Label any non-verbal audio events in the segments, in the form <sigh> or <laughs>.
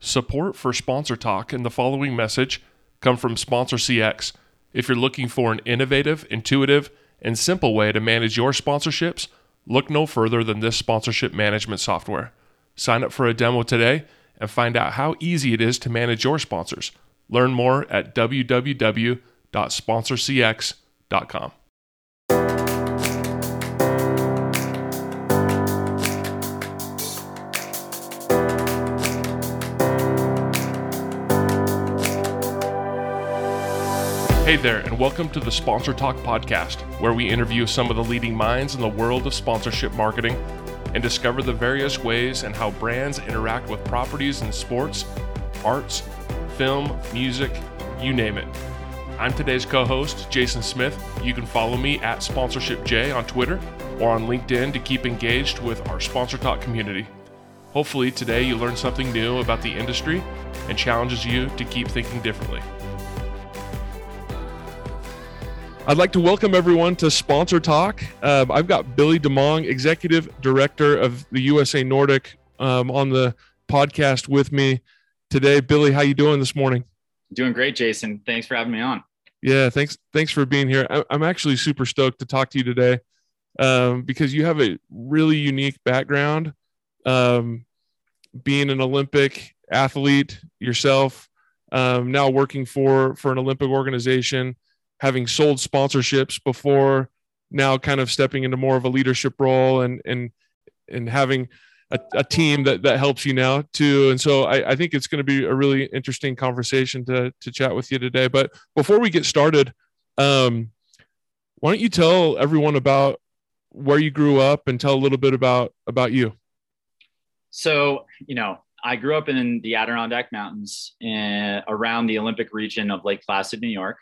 Support for Sponsor Talk and the following message come from Sponsor CX. If you're looking for an innovative, intuitive, and simple way to manage your sponsorships, look no further than this sponsorship management software. Sign up for a demo today and find out how easy it is to manage your sponsors. Learn more at www.sponsorcx.com. Hey there, and welcome to the Sponsor Talk podcast, where we interview some of the leading minds in the world of sponsorship marketing and discover the various ways and how brands interact with properties in sports, arts, film, music, you name it. I'm today's co host, Jason Smith. You can follow me at SponsorshipJ on Twitter or on LinkedIn to keep engaged with our Sponsor Talk community. Hopefully, today you learn something new about the industry and challenges you to keep thinking differently. I'd like to welcome everyone to Sponsor Talk. Um, I've got Billy DeMong, Executive Director of the USA Nordic, um, on the podcast with me today. Billy, how you doing this morning? Doing great, Jason. Thanks for having me on. Yeah, thanks. Thanks for being here. I, am actually super stoked to talk to you today um, because you have a really unique background, um, being an Olympic athlete yourself, um, now working for for an Olympic organization having sold sponsorships before now kind of stepping into more of a leadership role and and and having a, a team that that helps you now too. And so I, I think it's going to be a really interesting conversation to to chat with you today. But before we get started um why don't you tell everyone about where you grew up and tell a little bit about about you? So you know I grew up in the Adirondack Mountains in, eh, around the Olympic region of Lake Placid, New York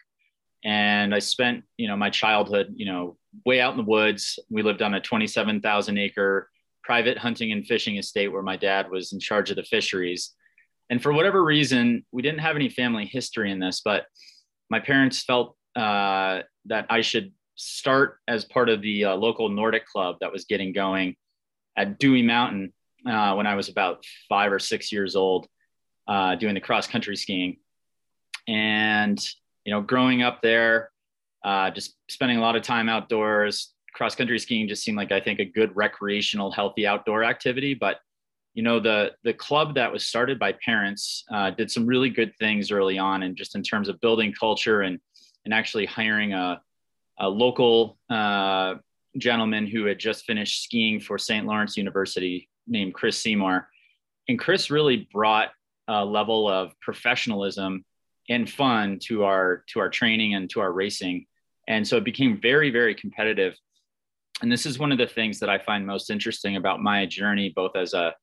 and I spent you know my childhood you know way out in the woods. We lived on a 27,000 acre private hunting and fishing estate where my dad was in charge of the fisheries. And for whatever reason, we didn't have any family history in this, but my parents felt uh, that I should start as part of the uh, local Nordic club that was getting going at Dewey Mountain uh, when I was about five or six years old, uh, doing the cross country skiing. And you know, growing up there, uh, just spending a lot of time outdoors, cross country skiing just seemed like I think a good recreational, healthy outdoor activity. But you know, the the club that was started by parents uh, did some really good things early on, and just in terms of building culture and and actually hiring a a local uh, gentleman who had just finished skiing for St. Lawrence University named Chris Seymour. And Chris really brought a level of professionalism and fun to our to our training and to our racing. And so it became very very competitive. And this is one of the things that i find most interesting about my journey both as a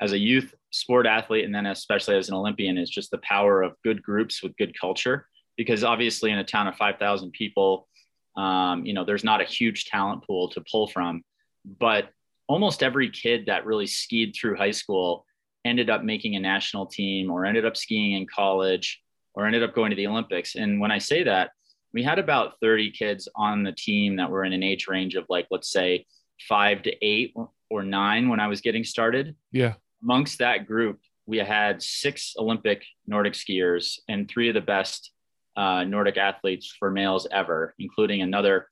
as a youth sport athlete and then especially as an olympian is just the power of good groups with good culture. Because obviously in a town of 5000 people um, you know there's not a huge talent pool to pull from. But almost every kid that really skied through high school ended up making a national team or ended up skiing in college or ended up going to the Olympics. And when I say that, we had about 30 kids on the team that were in an age range of like, let's say five to eight or nine when I was getting started. Yeah. Amongst that group, we had six Olympic Nordic skiers and three of the best uh, Nordic athletes for males ever, including another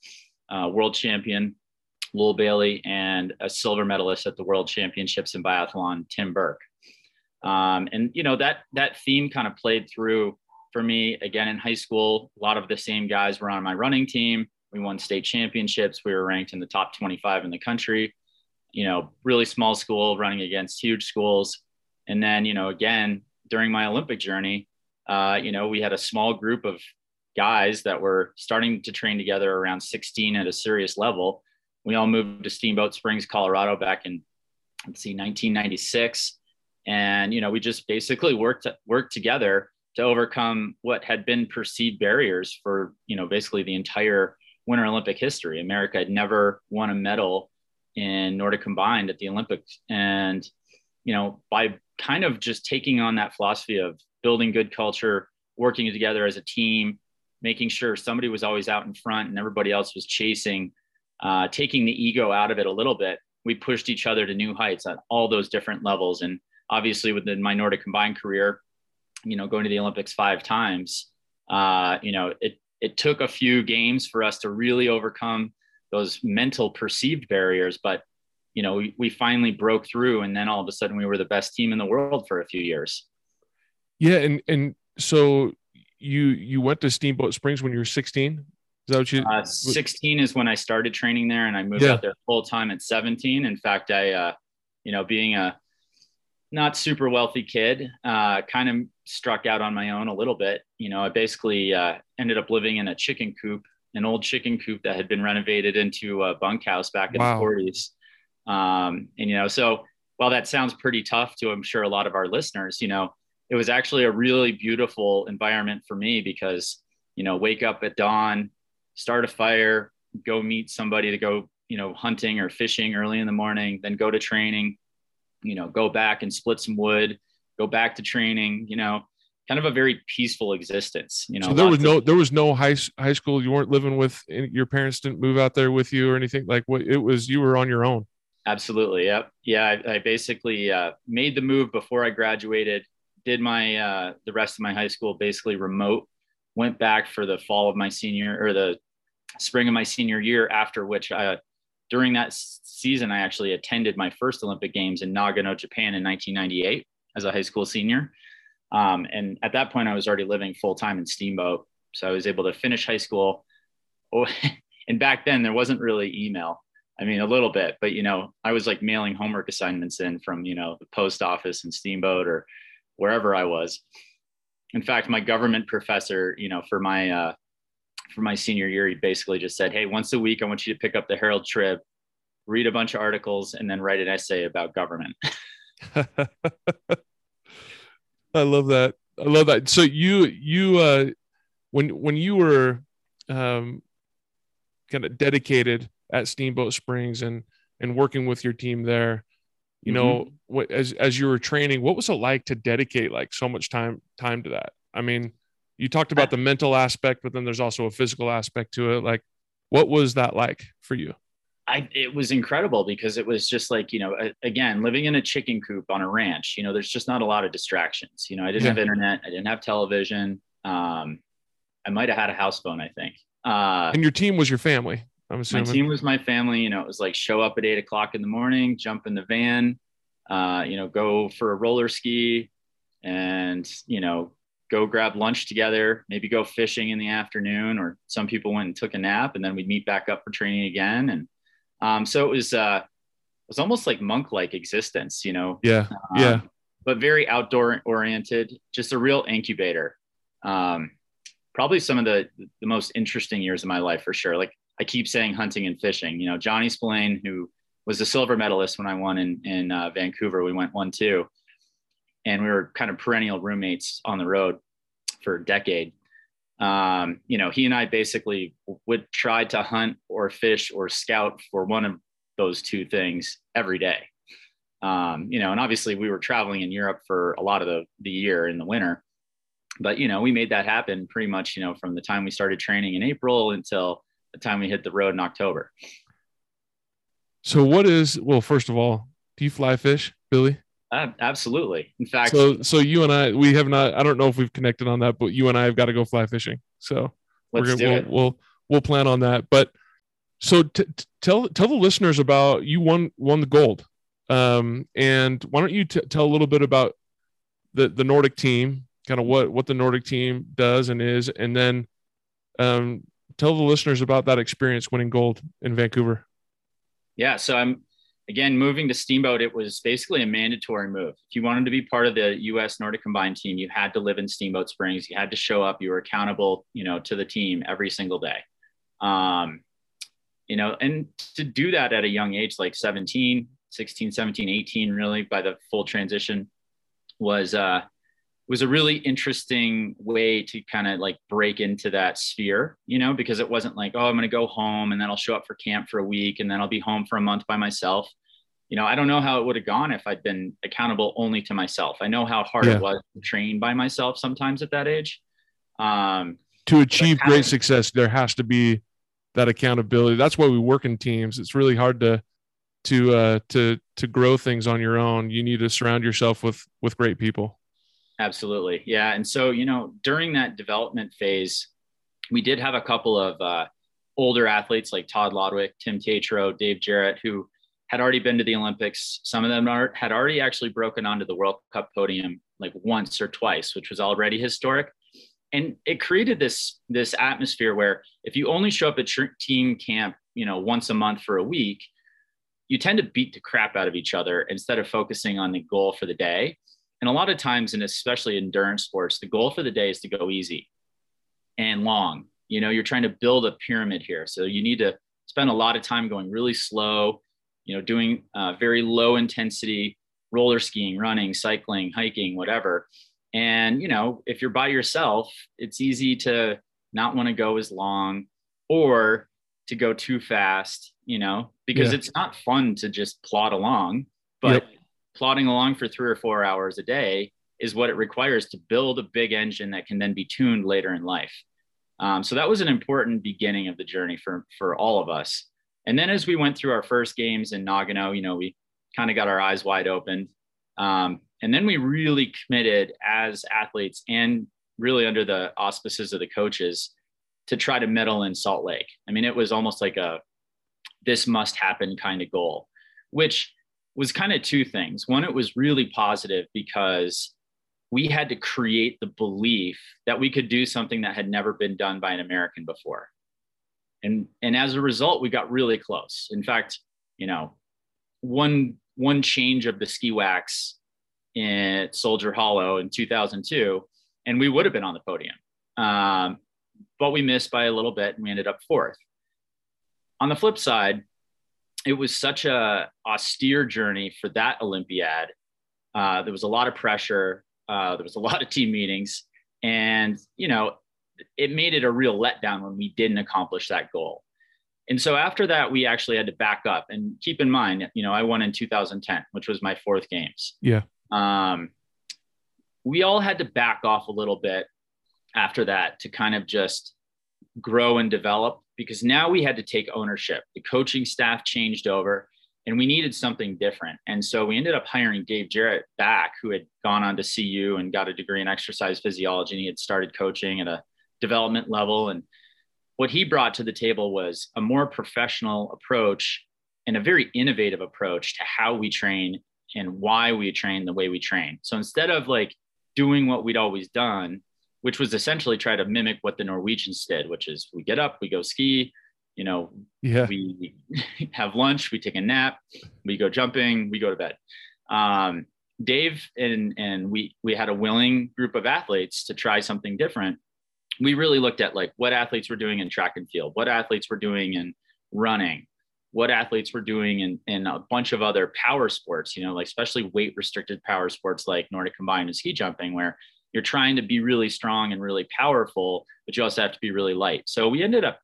uh, world champion, Lowell Bailey, and a silver medalist at the World Championships in biathlon, Tim Burke. Um, and you know that that theme kind of played through for me, again, in high school, a lot of the same guys were on my running team. We won state championships. We were ranked in the top 25 in the country. You know, really small school running against huge schools. And then, you know, again, during my Olympic journey, uh, you know, we had a small group of guys that were starting to train together around 16 at a serious level. We all moved to Steamboat Springs, Colorado back in, let's see, 1996. And, you know, we just basically worked, worked together to overcome what had been perceived barriers for you know basically the entire winter olympic history. America had never won a medal in nordic combined at the olympics. And you know by kind of just taking on that philosophy of building good culture working together as a team making sure somebody was always out in front and everybody else was chasing uh, taking the ego out of it a little bit we pushed each other to new heights at all those different levels. And obviously within my Nordic combined career, you know, going to the Olympics five times, uh, you know, it it took a few games for us to really overcome those mental perceived barriers, but you know, we, we finally broke through and then all of a sudden we were the best team in the world for a few years. Yeah. And, and so you, you went to Steamboat Springs when you were 16. Is that what you, uh, 16 is when I started training there and I moved yeah. out there full time at 17. In fact, I, uh, you know, being a not super wealthy kid, uh, kind of struck out on my own a little bit. You know, I basically uh, ended up living in a chicken coop, an old chicken coop that had been renovated into a bunkhouse back in wow. the 40s. Um, and, you know, so while that sounds pretty tough to, I'm sure, a lot of our listeners, you know, it was actually a really beautiful environment for me because, you know, wake up at dawn, start a fire, go meet somebody to go, you know, hunting or fishing early in the morning, then go to training, you know, go back and split some wood, go back to training, you know, kind of a very peaceful existence, you know. So there was no, of, there was no high, high school. You weren't living with your parents didn't move out there with you or anything like what it was, you were on your own. Absolutely. Yep. Yeah. I, I basically uh, made the move before I graduated, did my, uh, the rest of my high school basically remote, went back for the fall of my senior or the spring of my senior year, after which I, uh, during that season, I actually attended my first Olympic Games in Nagano, Japan in 1998 as a high school senior. Um, and at that point, I was already living full time in Steamboat. So I was able to finish high school. Oh, <laughs> and back then, there wasn't really email. I mean, a little bit, but you know, I was like mailing homework assignments in from, you know, the post office and Steamboat or wherever I was. In fact, my government professor, you know, for my, uh, for my senior year, he basically just said, Hey, once a week, I want you to pick up the Herald Trib, read a bunch of articles, and then write an essay about government. <laughs> I love that. I love that. So you, you, uh, when, when you were, um, kind of dedicated at Steamboat Springs and and working with your team there. You mm-hmm. know, what as as you were training, what was it like to dedicate like so much time time to that? I mean, you talked about the mental aspect, but then there's also a physical aspect to it. Like, what was that like for you? I, it was incredible because it was just like, you know, again, living in a chicken coop on a ranch, you know, there's just not a lot of distractions. You know, I didn't have internet, I didn't have television. Um, I might have had a house phone, I think. Uh, and your team was your family. I'm assuming. My team was my family. You know, it was like show up at eight o'clock in the morning, jump in the van, uh, you know, go for a roller ski, and you know, go grab lunch together. Maybe go fishing in the afternoon, or some people went and took a nap, and then we'd meet back up for training again. And um, so it was. Uh, it was almost like monk-like existence, you know. Yeah. Um, yeah. But very outdoor oriented. Just a real incubator. Um, probably some of the the most interesting years of my life for sure. Like I keep saying hunting and fishing. You know, Johnny Spillane, who was a silver medalist when I won in in uh, Vancouver, we went one two, and we were kind of perennial roommates on the road for a decade. Um, you know, he and I basically would try to hunt or fish or scout for one of those two things every day. Um, you know, and obviously we were traveling in Europe for a lot of the, the year in the winter, but you know, we made that happen pretty much, you know, from the time we started training in April until the time we hit the road in October. So, what is well? First of all, do you fly fish, Billy? Uh, absolutely. In fact, so so you and I, we have not. I don't know if we've connected on that, but you and I have got to go fly fishing. So let's we're gonna, do we'll, it. We'll we'll plan on that. But so t- t- tell tell the listeners about you won won the gold, um, and why don't you t- tell a little bit about the the Nordic team, kind of what what the Nordic team does and is, and then um, tell the listeners about that experience winning gold in Vancouver. Yeah, so I'm again moving to Steamboat. It was basically a mandatory move. If you wanted to be part of the U.S. Nordic Combined team, you had to live in Steamboat Springs. You had to show up. You were accountable, you know, to the team every single day. Um, you know, and to do that at a young age, like 17, 16, 17, 18, really by the full transition was uh, was a really interesting way to kind of like break into that sphere, you know, because it wasn't like, oh, I'm going to go home and then I'll show up for camp for a week and then I'll be home for a month by myself. You know, I don't know how it would have gone if I'd been accountable only to myself. I know how hard yeah. it was to train by myself sometimes at that age. Um, to achieve great success, there has to be that accountability. That's why we work in teams. It's really hard to to uh, to to grow things on your own, you need to surround yourself with with great people. Absolutely, yeah. And so you know, during that development phase, we did have a couple of uh, older athletes like Todd Lodwick, Tim Tetreault, Dave Jarrett, who had already been to the Olympics. Some of them are, had already actually broken onto the World Cup podium like once or twice, which was already historic. And it created this this atmosphere where if you only show up at team camp, you know, once a month for a week, you tend to beat the crap out of each other instead of focusing on the goal for the day. And a lot of times, and especially endurance sports, the goal for the day is to go easy and long. You know, you're trying to build a pyramid here. So you need to spend a lot of time going really slow, you know, doing uh, very low intensity roller skiing, running, cycling, hiking, whatever. And, you know, if you're by yourself, it's easy to not want to go as long or to go too fast, you know, because yeah. it's not fun to just plod along, but yep. plodding along for three or four hours a day is what it requires to build a big engine that can then be tuned later in life. Um, so that was an important beginning of the journey for for all of us. And then as we went through our first games in Nagano, you know, we kind of got our eyes wide open. Um, and then we really committed as athletes and really under the auspices of the coaches to try to medal in Salt Lake. I mean, it was almost like a this must happen kind of goal, which was kind of two things. One, it was really positive because we had to create the belief that we could do something that had never been done by an American before. And, and as a result, we got really close. In fact, you know, one, one change of the ski wax in Soldier Hollow in 2002, and we would have been on the podium. Um, but we missed by a little bit and we ended up fourth. On the flip side, it was such a austere journey for that Olympiad. Uh, there was a lot of pressure. Uh, there was a lot of team meetings, and you know, it made it a real letdown when we didn't accomplish that goal. And so after that, we actually had to back up. And keep in mind, you know, I won in 2010, which was my fourth games. Yeah. Um, we all had to back off a little bit after that to kind of just grow and develop because now we had to take ownership. The coaching staff changed over and we needed something different. And so we ended up hiring Dave Jarrett back, who had gone on to CU and got a degree in exercise physiology. And he had started coaching at a development level. And what he brought to the table was a more professional approach and a very innovative approach to how we train and why we train the way we train. So instead of like doing what we'd always done, which was essentially try to mimic what the Norwegians did, which is we get up, we go ski, you know, yeah. we <laughs> have lunch, we take a nap, we go jumping, we go to bed. Um, Dave and and we we had a willing group of athletes to try something different. We really looked at like what athletes were doing in track and field, what athletes were doing in running, what athletes were doing in, in a bunch of other power sports, you know, like especially weight restricted power sports like Nordic combined and ski jumping, where you're trying to be really strong and really powerful, but you also have to be really light. So we ended up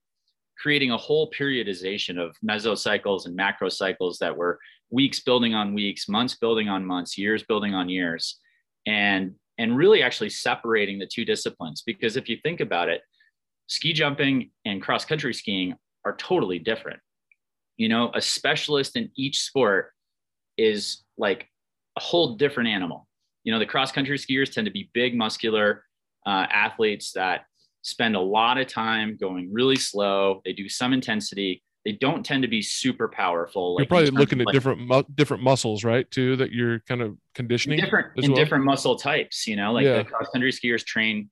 creating a whole periodization of mesocycles and macro cycles that were weeks building on weeks, months building on months, years building on years, and and really actually separating the two disciplines. Because if you think about it, ski jumping and cross country skiing are totally different. You know, a specialist in each sport is like a whole different animal you know, the cross country skiers tend to be big, muscular uh, athletes that spend a lot of time going really slow. They do some intensity. They don't tend to be super powerful. Like you're probably looking at like, different mu- different muscles, right? Too that you're kind of conditioning different in well? different muscle types. You know, like yeah. the cross country skiers train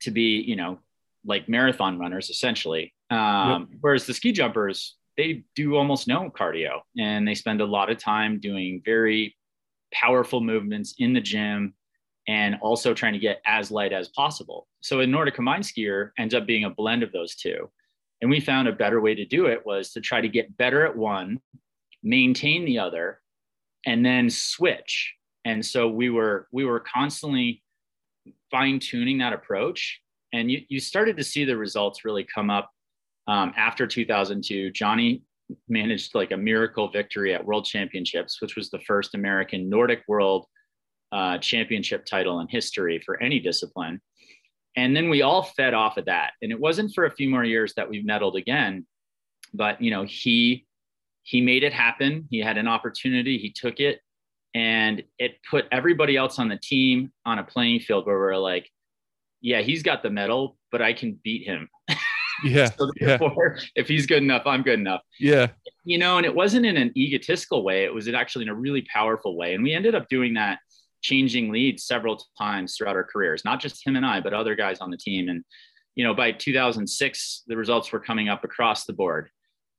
to be, you know, like marathon runners essentially. Um, yep. Whereas the ski jumpers, they do almost no cardio and they spend a lot of time doing very powerful movements in the gym and also trying to get as light as possible. So a Nordic combined skier ends up being a blend of those two. And we found a better way to do it was to try to get better at one, maintain the other, and then switch. And so we were we were constantly fine tuning that approach. And you, you started to see the results really come up um, after 2002. Johnny managed like a miracle victory at World Championships, which was the first American Nordic World uh, Championship title in history for any discipline. And then we all fed off of that. And it wasn't for a few more years that we medaled again, but you know, he he made it happen. He had an opportunity, he took it, and it put everybody else on the team on a playing field where we're like, yeah, he's got the medal, but I can beat him. Yeah. <laughs> so yeah. if he's good enough, I'm good enough. Yeah. You know, and it wasn't in an egotistical way. It was actually in a really powerful way. And we ended up doing that, changing leads several times throughout our careers, not just him and I, but other guys on the team. And, you know, by 2006, the results were coming up across the board.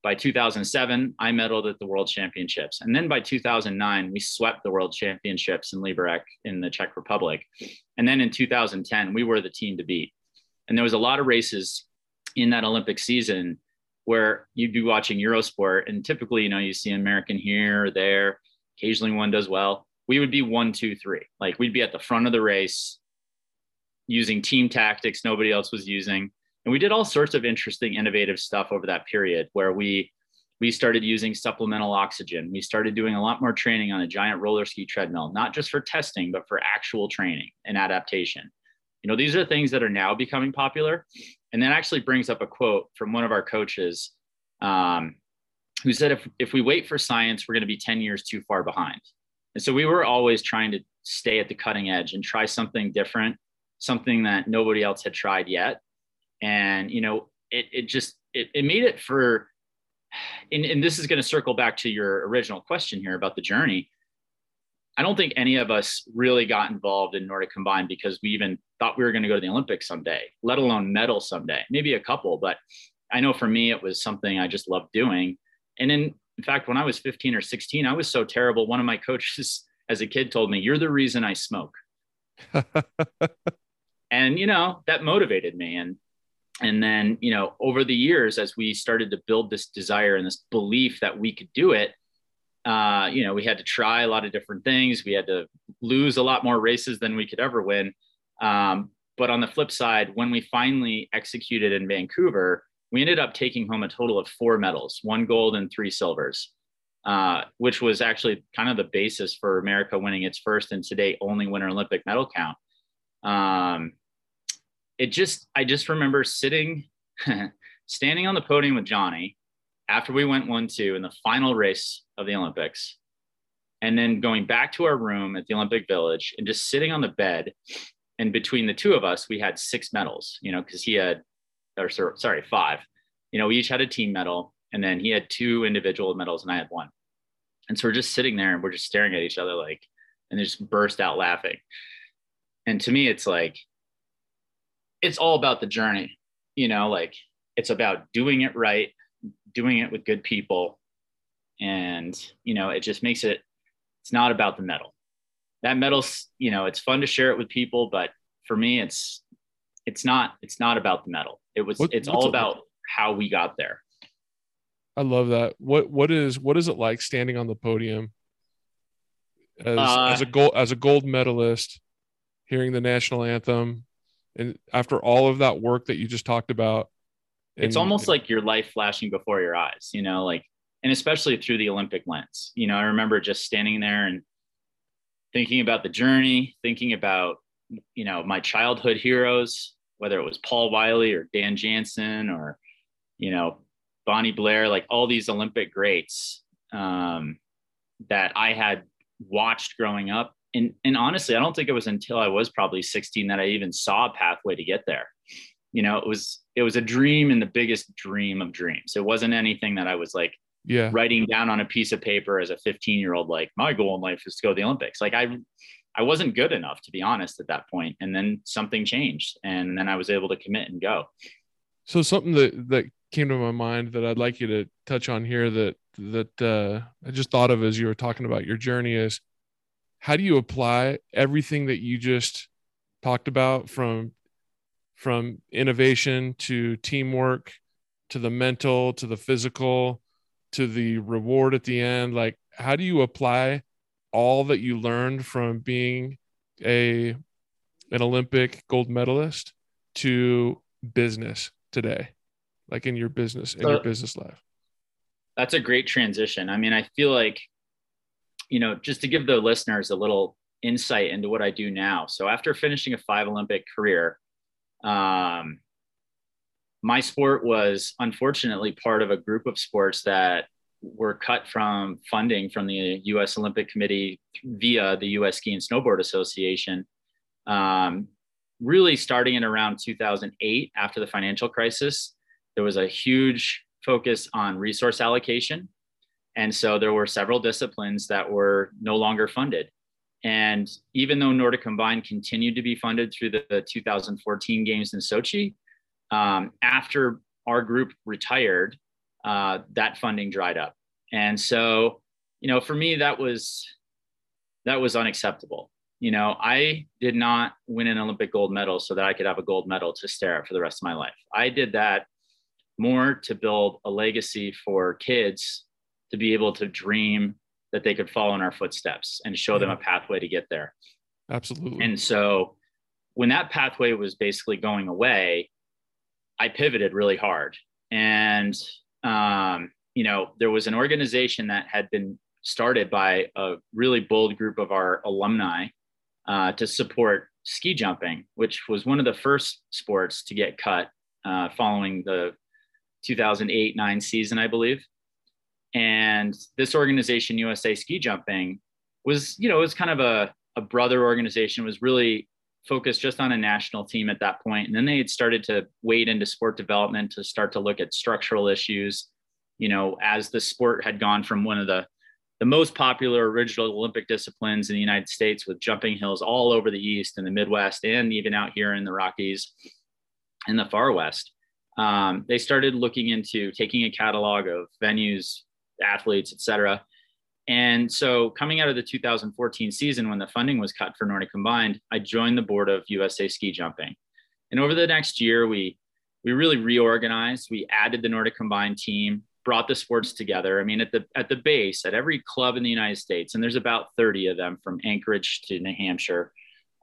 By 2007, I medaled at the World Championships. And then by 2009, we swept the World Championships in Liberec in the Czech Republic. And then in 2010, we were the team to beat. And there was a lot of races in that Olympic season where you'd be watching Eurosport and typically, you know, you see an American here or there, occasionally one does well. We would be one, two, three. Like we'd be at the front of the race using team tactics nobody else was using. And we did all sorts of interesting, innovative stuff over that period where we we started using supplemental oxygen. We started doing a lot more training on a giant roller ski treadmill, not just for testing, but for actual training and adaptation. You know, these are things that are now becoming popular. And that actually brings up a quote from one of our coaches um, who said, if, if we wait for science, we're going to be 10 years too far behind. And so we were always trying to stay at the cutting edge and try something different, something that nobody else had tried yet. And, you know, it, it just, it, it made it for, and, and this is going to circle back to your original question here about the journey. I don't think any of us really got involved in Nordic Combined because we even thought we were going to go to the Olympics someday, let alone medal someday, maybe a couple. But I know for me, it was something I just loved doing. And in, in fact, when I was 15 or 16, I was so terrible. One of my coaches <laughs> as a kid told me, You're the reason I smoke. <laughs> and, you know, that motivated me. And, and then, you know, over the years, as we started to build this desire and this belief that we could do it, uh, you know, we had to try a lot of different things. We had to lose a lot more races than we could ever win. Um, but on the flip side, when we finally executed in Vancouver, we ended up taking home a total of four medals, one gold and three silvers, uh, which was actually kind of the basis for America winning its first and today only Winter Olympic medal count. Um, it just, I just remember sitting, <laughs> standing on the podium with Johnny after we went one two in the final race of the Olympics, and then going back to our room at the Olympic Village and just sitting on the bed. And between the two of us, we had six medals, you know, because he had, or sorry, five. You know, we each had a team medal, and then he had two individual medals, and I had one. And so we're just sitting there and we're just staring at each other, like, and they just burst out laughing. And to me, it's like, it's all about the journey, you know, like it's about doing it right doing it with good people and you know it just makes it it's not about the medal that medal's you know it's fun to share it with people but for me it's it's not it's not about the medal. It was what, it's all about how we got there. I love that. What what is what is it like standing on the podium as, uh, as a gold as a gold medalist hearing the national anthem and after all of that work that you just talked about it's almost like your life flashing before your eyes, you know, like, and especially through the Olympic lens. You know, I remember just standing there and thinking about the journey, thinking about, you know, my childhood heroes, whether it was Paul Wylie or Dan Jansen or, you know, Bonnie Blair, like all these Olympic greats um, that I had watched growing up. And, and honestly, I don't think it was until I was probably 16 that I even saw a pathway to get there. You know it was it was a dream and the biggest dream of dreams. It wasn't anything that i was like yeah. writing down on a piece of paper as a 15 year old like my goal in life is to go to the olympics. Like i i wasn't good enough to be honest at that point and then something changed and then i was able to commit and go. So something that that came to my mind that i'd like you to touch on here that that uh, i just thought of as you were talking about your journey is how do you apply everything that you just talked about from from innovation to teamwork to the mental to the physical to the reward at the end? Like how do you apply all that you learned from being a an olympic gold medalist to business today like in your business in so, your business life? That's a great transition. I mean i feel like you know just to give the listeners a little insight into what i do now. So after finishing a five olympic career um, my sport was unfortunately part of a group of sports that were cut from funding from the U.S. Olympic Committee via the U.S. Ski and Snowboard Association. Um, really, starting in around 2008, after the financial crisis, there was a huge focus on resource allocation, and so there were several disciplines that were no longer funded. And even though Nordic Combined continued to be funded through the 2014 Games in Sochi, um, after our group retired, uh, that funding dried up. And so, you know, for me, that was that was unacceptable. You know, I did not win an Olympic gold medal so that I could have a gold medal to stare at for the rest of my life. I did that more to build a legacy for kids to be able to dream that they could follow in our footsteps and show them a pathway to get there. Absolutely. And so when that pathway was basically going away, I pivoted really hard. And um, you know, there was an organization that had been started by a really bold group of our alumni uh, to support ski jumping, which was one of the first sports to get cut uh, following the 2008 9 season, I believe. And this organization, USA Ski Jumping, was, you know, it was kind of a, a brother organization, was really focused just on a national team at that point. And then they had started to wade into sport development to start to look at structural issues you know, as the sport had gone from one of the the most popular original Olympic disciplines in the United States with jumping hills all over the East and the Midwest and even out here in the Rockies in the far West. Um, they started looking into taking a catalog of venues, athletes, et cetera. And so coming out of the 2014 season, when the funding was cut for Nordic Combined, I joined the board of USA Ski Jumping. And over the next year, we we really reorganized. We added the Nordic Combined team brought the sports together. I mean, at the at the base, at every club in the United States, and there's about 30 of them from Anchorage to New Hampshire.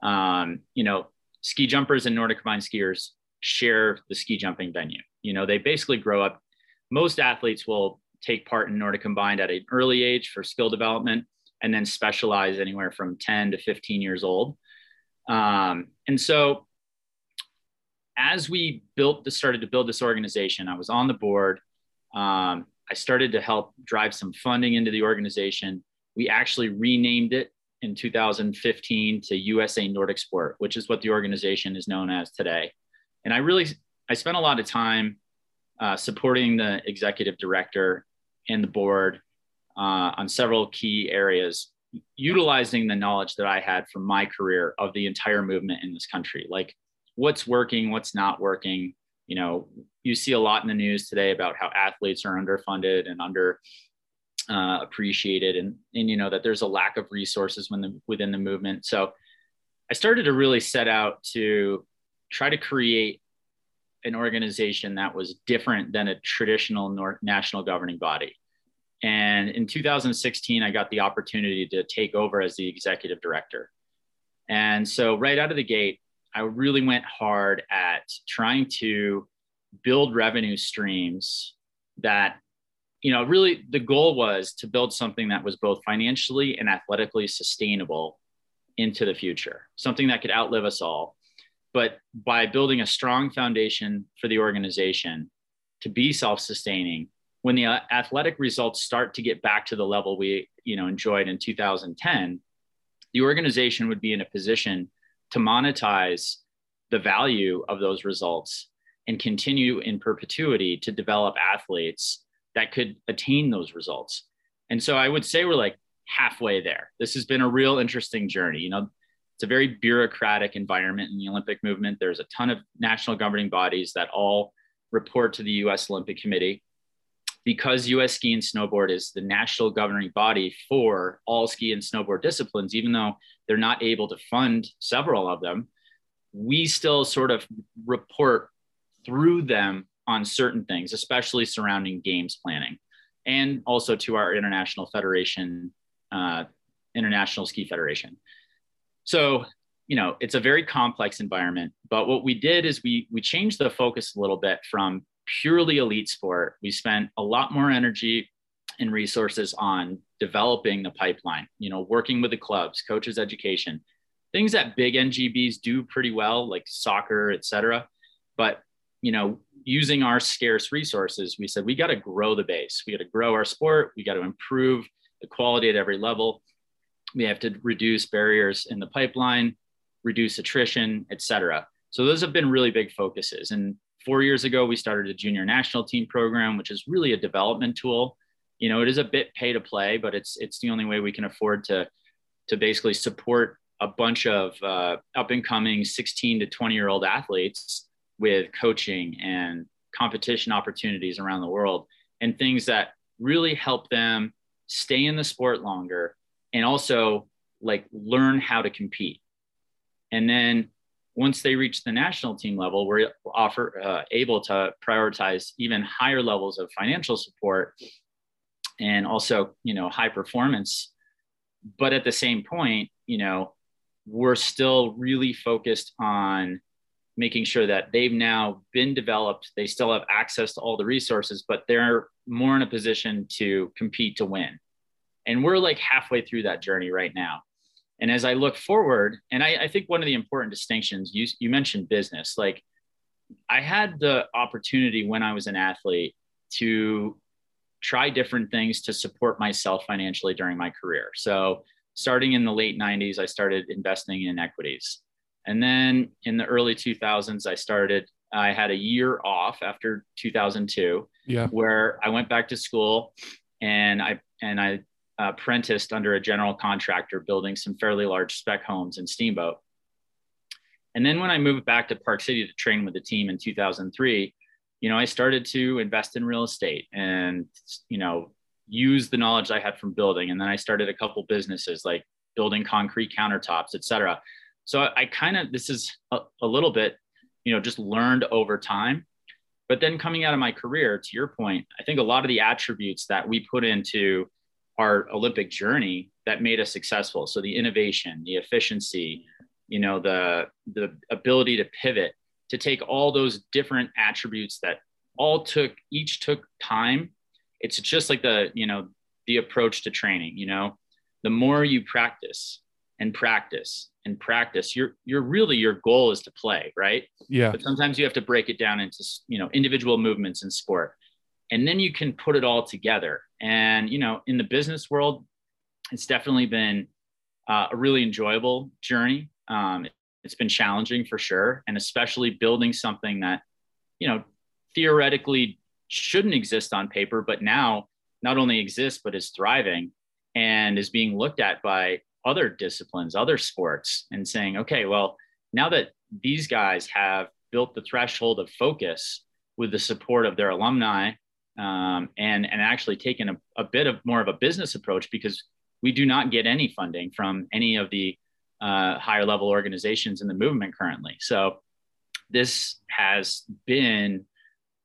Um, you know, ski jumpers and Nordic combined skiers share the ski jumping venue. You know, they basically grow up. Most athletes will take part in Nordic combined at an early age for skill development, and then specialize anywhere from 10 to 15 years old. Um, and so, as we built, the, started to build this organization, I was on the board um, I started to help drive some funding into the organization. We actually renamed it in 2015 to USA Nordic Sport, which is what the organization is known as today. And I really, I spent a lot of time uh, supporting the executive director and the board uh, on several key areas, utilizing the knowledge that I had from my career of the entire movement in this country, like what's working, what's not working, you know, you see a lot in the news today about how athletes are underfunded and under uh, appreciated and, and you know that there's a lack of resources when the, within the movement. So i started to really set out to try to create an organization that was different than a traditional nor- national governing body and in 2016 i got the opportunity to take over as the executive director and so right out of the gate I really went hard at trying to build revenue streams that, you know, really the goal was to build something that was both financially and athletically sustainable into the future, something that could outlive us all. But by building a strong foundation for the organization to be self-sustaining, when the uh, athletic results start to get back to the level we, you know, enjoyed in 2010, the organization would be in a position to monetize the value of those results and continue in perpetuity to develop athletes that could attain those results. And so I would say we're like halfway there. This has been a real interesting journey. You know, it's a very bureaucratic environment in the Olympic movement. There's a ton of national governing bodies that all report to the US Olympic Committee. Because US Ski and Snowboard is the national governing body for all ski and snowboard disciplines, even though they're not able to fund several of them, we still sort of report through them on certain things, especially surrounding games planning, and also to our international federation, uh, International Ski Federation. So, you know, it's a very complex environment. But what we did is we we changed the focus a little bit from purely elite sport. We spent a lot more energy and resources on developing the pipeline, you know, working with the clubs, coaches education, things that big NGBs do pretty well, like soccer, et cetera. But, you know, using our scarce resources, we said we got to grow the base. We got to grow our sport. We got to improve the quality at every level. We have to reduce barriers in the pipeline, reduce attrition, et cetera. So those have been really big focuses. And four years ago, we started a junior national team program, which is really a development tool. You know, it is a bit pay to play, but it's it's the only way we can afford to to basically support a bunch of uh, up and coming 16 to 20 year old athletes with coaching and competition opportunities around the world and things that really help them stay in the sport longer and also like learn how to compete and then once they reach the national team level we're offer uh, able to prioritize even higher levels of financial support and also you know high performance but at the same point you know we're still really focused on making sure that they've now been developed. They still have access to all the resources, but they're more in a position to compete to win. And we're like halfway through that journey right now. And as I look forward, and I, I think one of the important distinctions, you, you mentioned business, like I had the opportunity when I was an athlete to try different things to support myself financially during my career. So starting in the late 90s, I started investing in equities. And then in the early 2000s, I started, I had a year off after 2002, yeah. where I went back to school and I, and I apprenticed under a general contractor building some fairly large spec homes in Steamboat. And then when I moved back to Park City to train with the team in 2003, you know, I started to invest in real estate and, you know, use the knowledge I had from building. And then I started a couple businesses like building concrete countertops, et cetera. So I, I kind of, this is a, a little bit, you know, just learned over time. But then coming out of my career, to your point, I think a lot of the attributes that we put into our Olympic journey that made us successful. So the innovation, the efficiency, you know, the the ability to pivot, to take all those different attributes that all took each took time. It's just like the, you know, the approach to training, you know, the more you practice and practice and practice you're you're really your goal is to play right? Yeah. But sometimes you have to break it down into you know individual movements in sport. And then you can put it all together and you know in the business world it's definitely been uh, a really enjoyable journey. Um, it's been challenging for sure and especially building something that you know theoretically shouldn't exist on paper but now not only exists but is thriving and is being looked at by other disciplines, other sports, and saying, okay, well, now that these guys have built the threshold of focus with the support of their alumni um, and, and actually taken a, a, bit of more of a business approach because we do not get any funding from any of the uh, higher level organizations in the movement currently. So this has been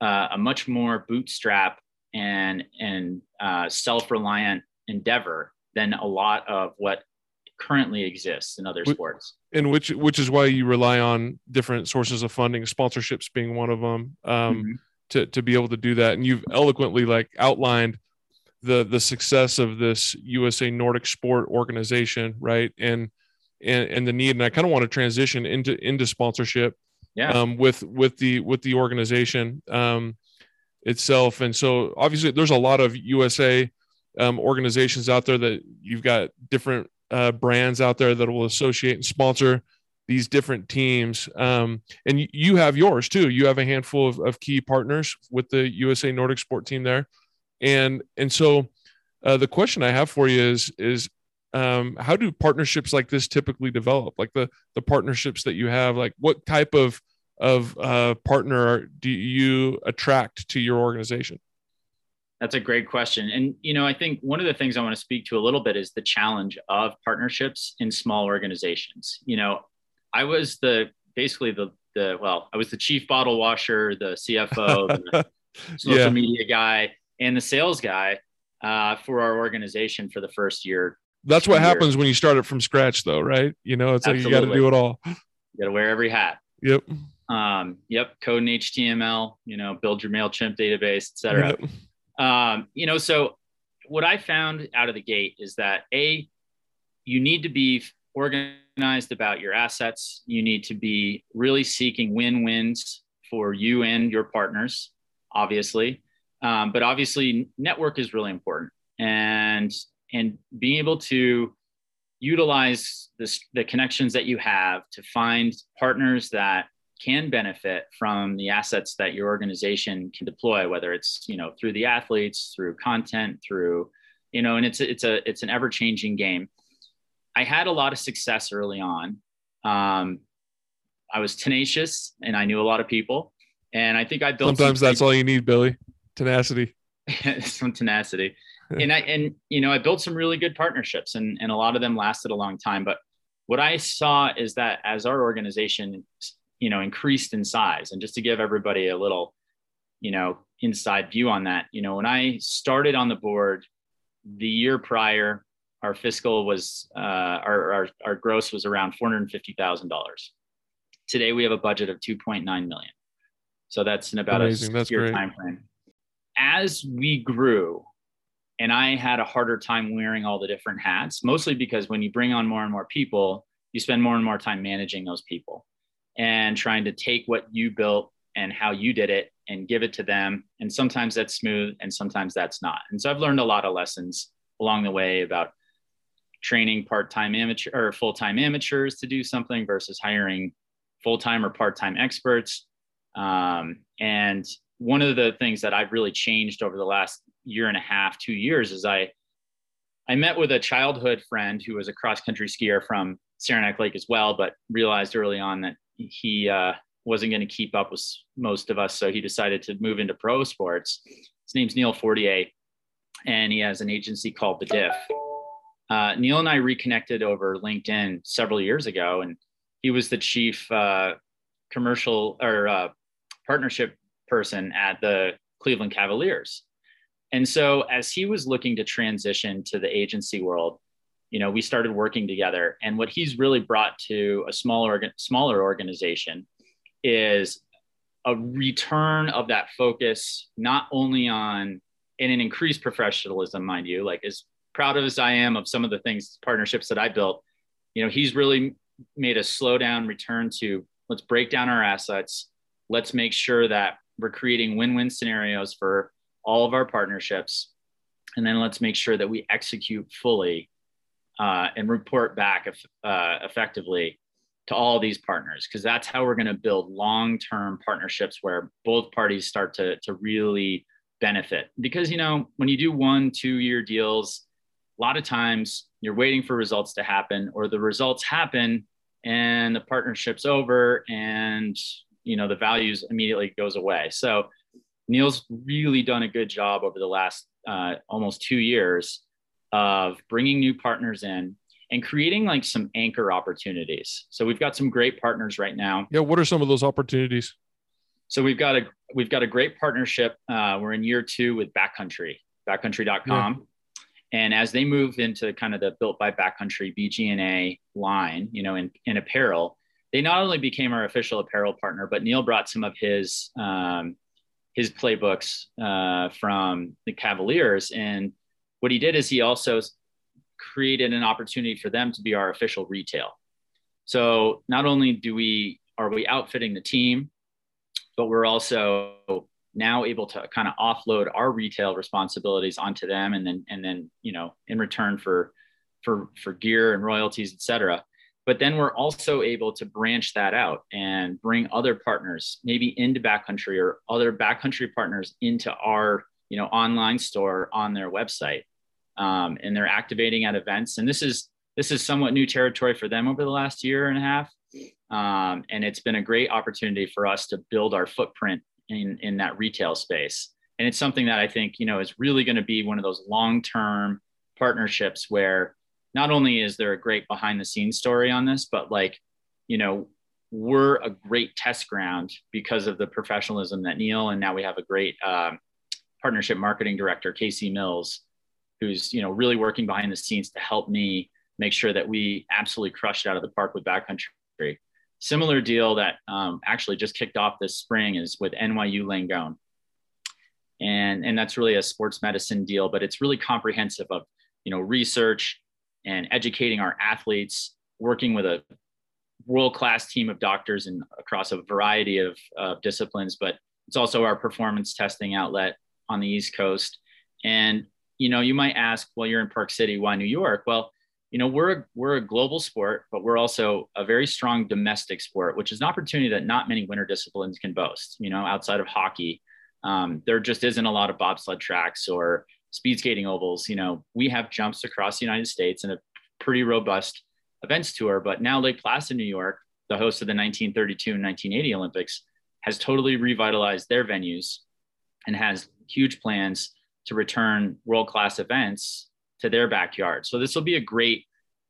uh, a much more bootstrap and, and uh, self-reliant endeavor than a lot of what currently exists in other sports. And which which is why you rely on different sources of funding, sponsorships being one of them, um, mm-hmm. To to be able to do that. And you've eloquently like outlined the the success of this USA Nordic Sport organization, right? And and and the need. And I kind of want to transition into into sponsorship. Yeah. Um, with with the with the organization um, itself, and so obviously there's a lot of USA um, organizations out there that you've got different uh, brands out there that will associate and sponsor these different teams. Um, and you have yours too. You have a handful of, of, key partners with the USA Nordic Sport team there, and and so uh, the question I have for you is is um, how do partnerships like this typically develop? Like the the partnerships that you have, like what type of of uh, partner do you attract to your organization? That's a great question. And, you know, I think one of the things I want to speak to a little bit is the challenge of partnerships in small organizations. You know, I was the basically the, the well, I was the chief bottle washer, the CFO, the <laughs> social yeah. media guy, and the sales guy uh, for our organization for the first year. That's what happens when you start it from scratch, though, right? You know, it's Absolutely. like you got to do it all. You got to wear every hat. Yep. Um, yep. Code in HTML, you know, build your MailChimp database, etc. Yep. Um, you know, so what I found out of the gate is that a you need to be organized about your assets. You need to be really seeking win-wins for you and your partners, obviously. Um, but obviously, network is really important, and and being able to utilize this, the connections that you have to find partners that can benefit from the assets that your organization can deploy whether it's you know through the athletes through content through you know and it's it's a it's an ever changing game i had a lot of success early on. Um, i was tenacious and i knew a lot of people. And i think i built sometimes that's all you need billy. Tenacity. <laughs> Some tenacity. And I and you know I built some really good partnerships and and a lot of them lasted a long time. But what I saw is that as our organization, you know, increased in size, and just to give everybody a little, you know, inside view on that, you know, when I started on the board the year prior, our fiscal was uh, our, our our gross was around four hundred fifty thousand dollars. Today we have a budget of two point nine million. So that's in about Amazing. a year time frame. As we grew, and I had a harder time wearing all the different hats, mostly because when you bring on more and more people, you spend more and more time managing those people and trying to take what you built and how you did it and give it to them. And sometimes that's smooth and sometimes that's not. And so I've learned a lot of lessons along the way about training part-time amateur or full-time amateurs to do something versus hiring full-time or part-time experts. Um, and one of the things that I've really changed over the last year and a half, two years, is I I met with a childhood friend who was a cross country skier from Saranac Lake as well, but realized early on that he uh, wasn't going to keep up with most of us, so he decided to move into pro sports. His name's Neil Fortier, and he has an agency called The Diff. Uh, Neil and I reconnected over LinkedIn several years ago, and he was the chief uh, commercial or uh, partnership person at the Cleveland Cavaliers. And so as he was looking to transition to the agency world, you know, we started working together. And what he's really brought to a smaller smaller organization is a return of that focus, not only on in an increased professionalism, mind you, like as proud of as I am of some of the things, partnerships that I built, you know, he's really made a slow down return to let's break down our assets. Let's make sure that we're creating win-win scenarios for all of our partnerships. And then let's make sure that we execute fully uh, and report back uh, effectively to all these partners. Because that's how we're going to build long-term partnerships where both parties start to, to really benefit. Because you know when you do one two year deals a lot of times you're waiting for results to happen or the results happen and the partnership's over and you know the values immediately goes away. So neil's really done a good job over the last uh, almost two years of bringing new partners in and creating like some anchor opportunities. So we've got some great partners right now. Yeah what are some of those opportunities? So we've got a we've got a great partnership uh, we're in year two with backcountry backcountry.com yeah. And as they move into kind of the built by backcountry BGNA line, you know, in, in apparel, they not only became our official apparel partner, but Neil brought some of his um, his playbooks uh, from the Cavaliers. And what he did is he also created an opportunity for them to be our official retail. So not only do we are we outfitting the team, but we're also now able to kind of offload our retail responsibilities onto them, and then and then you know in return for for for gear and royalties, et cetera. But then we're also able to branch that out and bring other partners maybe into backcountry or other backcountry partners into our you know online store on their website. Um, and they're activating at events. And this is this is somewhat new territory for them over the last year and a half. Um, and it's been a great opportunity for us to build our footprint in in that retail space and it's something that i think you know is really going to be one of those long term partnerships where not only is there a great behind the scenes story on this, but like, you know, we're a great test ground because of the professionalism that Neil and now we have a great um, partnership marketing director, Casey Mills, who's you know really working behind the scenes to help me make sure that we absolutely crushed out of the park with backcountry. Similar deal that um, actually just kicked off this spring is with NYU Langone. And, and that's really a sports medicine deal, but it's really comprehensive of, you know, research, and educating our athletes, working with a world class team of doctors and across a variety of uh, disciplines, but it's also our performance testing outlet on the East Coast. And you know, you might ask, well, you're in Park City, why New York? Well, you know, we're a, we're a global sport, but we're also a very strong domestic sport, which is an opportunity that not many winter disciplines can boast. You know, outside of hockey, um, there just isn't a lot of bobsled tracks or speed skating ovals. You know, we have jumps across the United States and a pretty robust events tour. But now Lake Placid, New York, the host of the 1932 and 1980 Olympics, has totally revitalized their venues and has huge plans to return world class events to their backyard. So this will be a great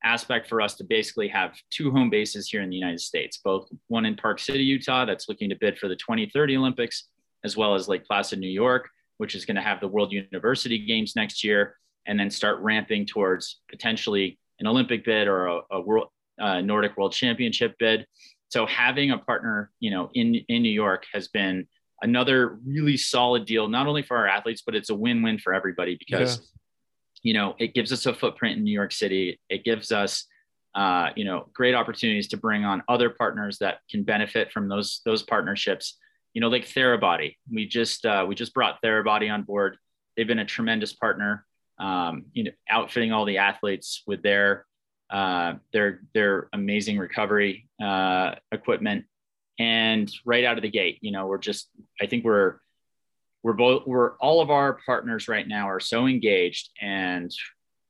aspect for us to basically have two home bases here in the United States, both one in Park City, Utah, that's looking to bid for the 2030 Olympics, as well as Lake Placid, New York, which is going to have the World University Games next year, and then start ramping towards potentially an Olympic bid or a, a World uh, Nordic World Championship bid. So having a partner, you know, in in New York has been another really solid deal, not only for our athletes, but it's a win-win for everybody because, yeah. You know, it gives us a footprint in New York City. It gives us, uh, you know, great opportunities to bring on other partners that can benefit from those those partnerships. You know, like Therabody. We just uh, we just brought Therabody on board. They've been a tremendous partner. Um, you know, outfitting all the athletes with their uh, their their amazing recovery uh, equipment and right out of the gate you know we're just i think we're we're both we're all of our partners right now are so engaged and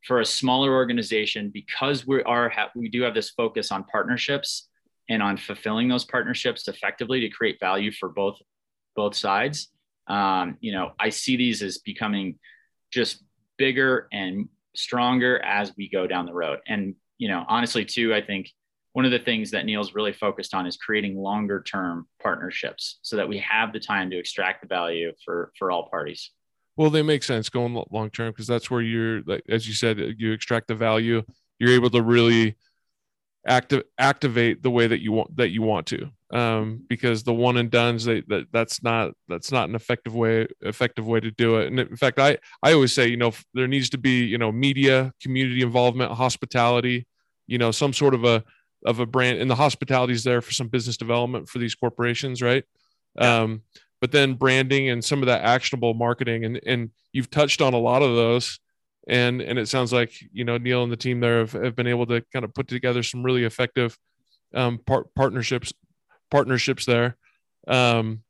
for a smaller organization because we are we do have this focus on partnerships and on fulfilling those partnerships effectively to create value for both both sides um, you know i see these as becoming just bigger and stronger as we go down the road. And you know honestly too i think one of the things that Neil's really focused on is creating longer term partnerships so that we have the time to extract the value for for all parties. Well, they make sense going long term because that's where you're like as you said, you extract the value. You're able to really active activate the way that you want that you want to. Um, because the one and duns they, that that's not that's not an effective way effective way to do it. And in fact, I I always say you know there needs to be you know media, community involvement, hospitality, you know some sort of a of a brand and the hospitality is there for some business development for these corporations right? Yeah. um, but then branding and some of that actionable marketing and and you've touched on a lot of those. And and it sounds like you know neil and the team there have, have been able to kind of put together some really effective um, par- partnerships partnerships there. Um,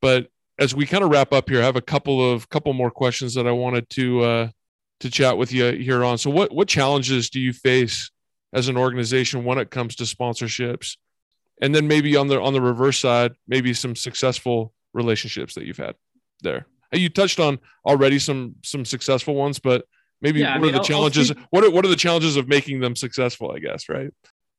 but as we kind of wrap up here i have a couple of couple more questions that i wanted to uh, to chat with you here on. So what what challenges do you face as an organization when it comes to sponsorships. And then maybe on the on the reverse side maybe some successful relationships that you've had there. You touched on already some some successful ones but maybe yeah, what I mean, are the I'll, challenges I'll what are what are the challenges of making them successful i guess right?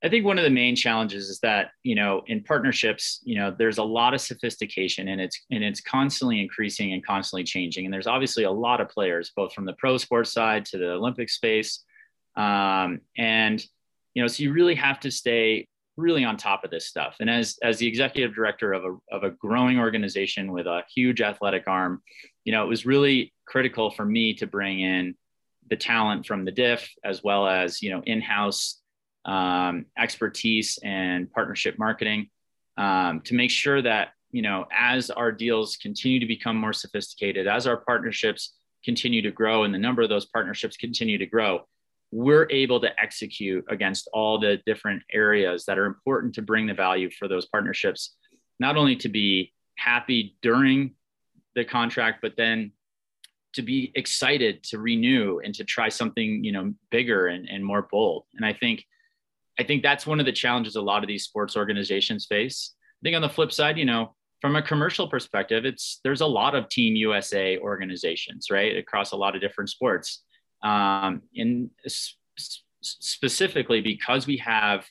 I think one of the main challenges is that you know in partnerships you know there's a lot of sophistication and it's and it's constantly increasing and constantly changing. And there's obviously a lot of players both from the pro sports side to the olympic space. Um, and you know so you really have to stay really on top of this stuff. And as as the executive director of a, of a growing organization with a huge athletic arm you know it was really critical for me to bring in the talent from the diff as well as you know in-house um, expertise and partnership marketing um, to make sure that you know as our deals continue to become more sophisticated as our partnerships continue to grow and the number of those partnerships continue to grow we're able to execute against all the different areas that are important to bring the value for those partnerships, not only to be happy during the contract, but then to be excited to renew and to try something, you know, bigger and, and more bold. And I think, I think that's one of the challenges a lot of these sports organizations face. I think on the flip side, you know, from a commercial perspective, it's there's a lot of Team USA organizations, right, across a lot of different sports um, in specifically because we have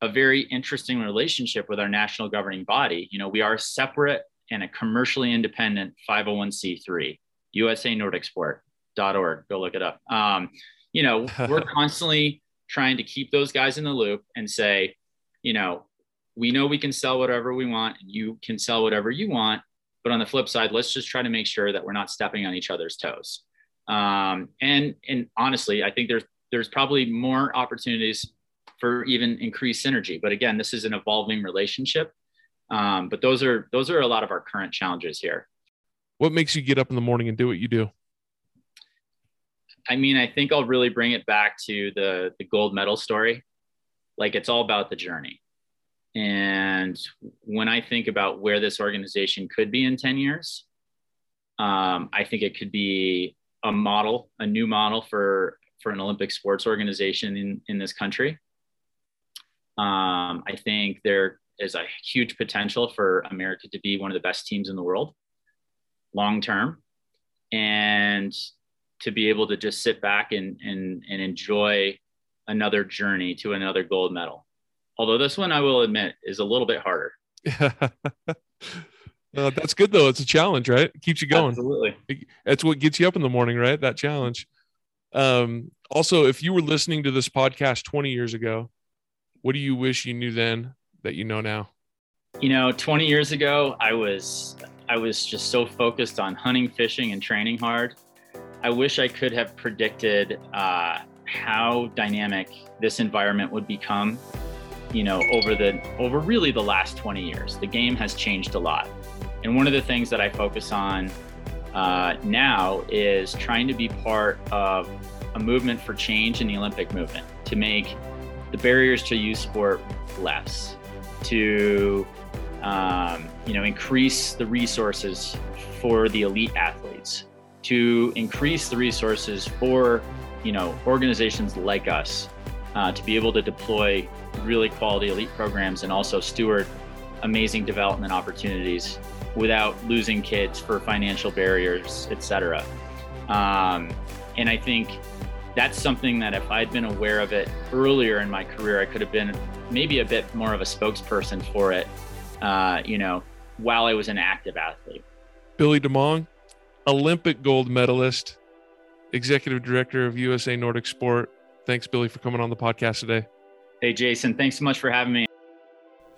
a very interesting relationship with our national governing body. You know, we are separate and a commercially independent 501c3, USA Nordic Sport.org. Go look it up. Um, you know, <laughs> we're constantly trying to keep those guys in the loop and say, you know, we know we can sell whatever we want and you can sell whatever you want. But on the flip side, let's just try to make sure that we're not stepping on each other's toes. Um, and and honestly, I think there's there's probably more opportunities for even increased synergy. But again, this is an evolving relationship. Um, but those are those are a lot of our current challenges here. What makes you get up in the morning and do what you do? I mean, I think I'll really bring it back to the the gold medal story. Like it's all about the journey. And when I think about where this organization could be in 10 years, um, I think it could be a model, a new model for for an Olympic sports organization in in this country. Um, I think there is a huge potential for America to be one of the best teams in the world long term, and to be able to just sit back and and and enjoy another journey to another gold medal. Although this one, I will admit, is a little bit harder. <laughs> Uh, that's good though. It's a challenge, right? It keeps you going. Absolutely. That's what gets you up in the morning, right? That challenge. Um, also, if you were listening to this podcast 20 years ago, what do you wish you knew then that you know now? You know, 20 years ago, I was I was just so focused on hunting, fishing, and training hard. I wish I could have predicted uh, how dynamic this environment would become. You know, over the over really the last 20 years, the game has changed a lot. And one of the things that I focus on uh, now is trying to be part of a movement for change in the Olympic movement to make the barriers to youth sport less, to um, you know increase the resources for the elite athletes, to increase the resources for you know organizations like us uh, to be able to deploy really quality elite programs and also steward amazing development opportunities without losing kids for financial barriers, etc. Um, and I think that's something that if I'd been aware of it earlier in my career, I could have been maybe a bit more of a spokesperson for it, uh, you know, while I was an active athlete. Billy DeMong, Olympic gold medalist, executive director of USA Nordic Sport. Thanks, Billy, for coming on the podcast today. Hey, Jason, thanks so much for having me.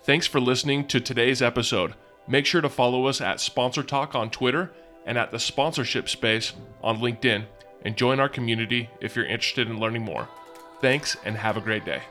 Thanks for listening to today's episode. Make sure to follow us at Sponsor Talk on Twitter and at the sponsorship space on LinkedIn and join our community if you're interested in learning more. Thanks and have a great day.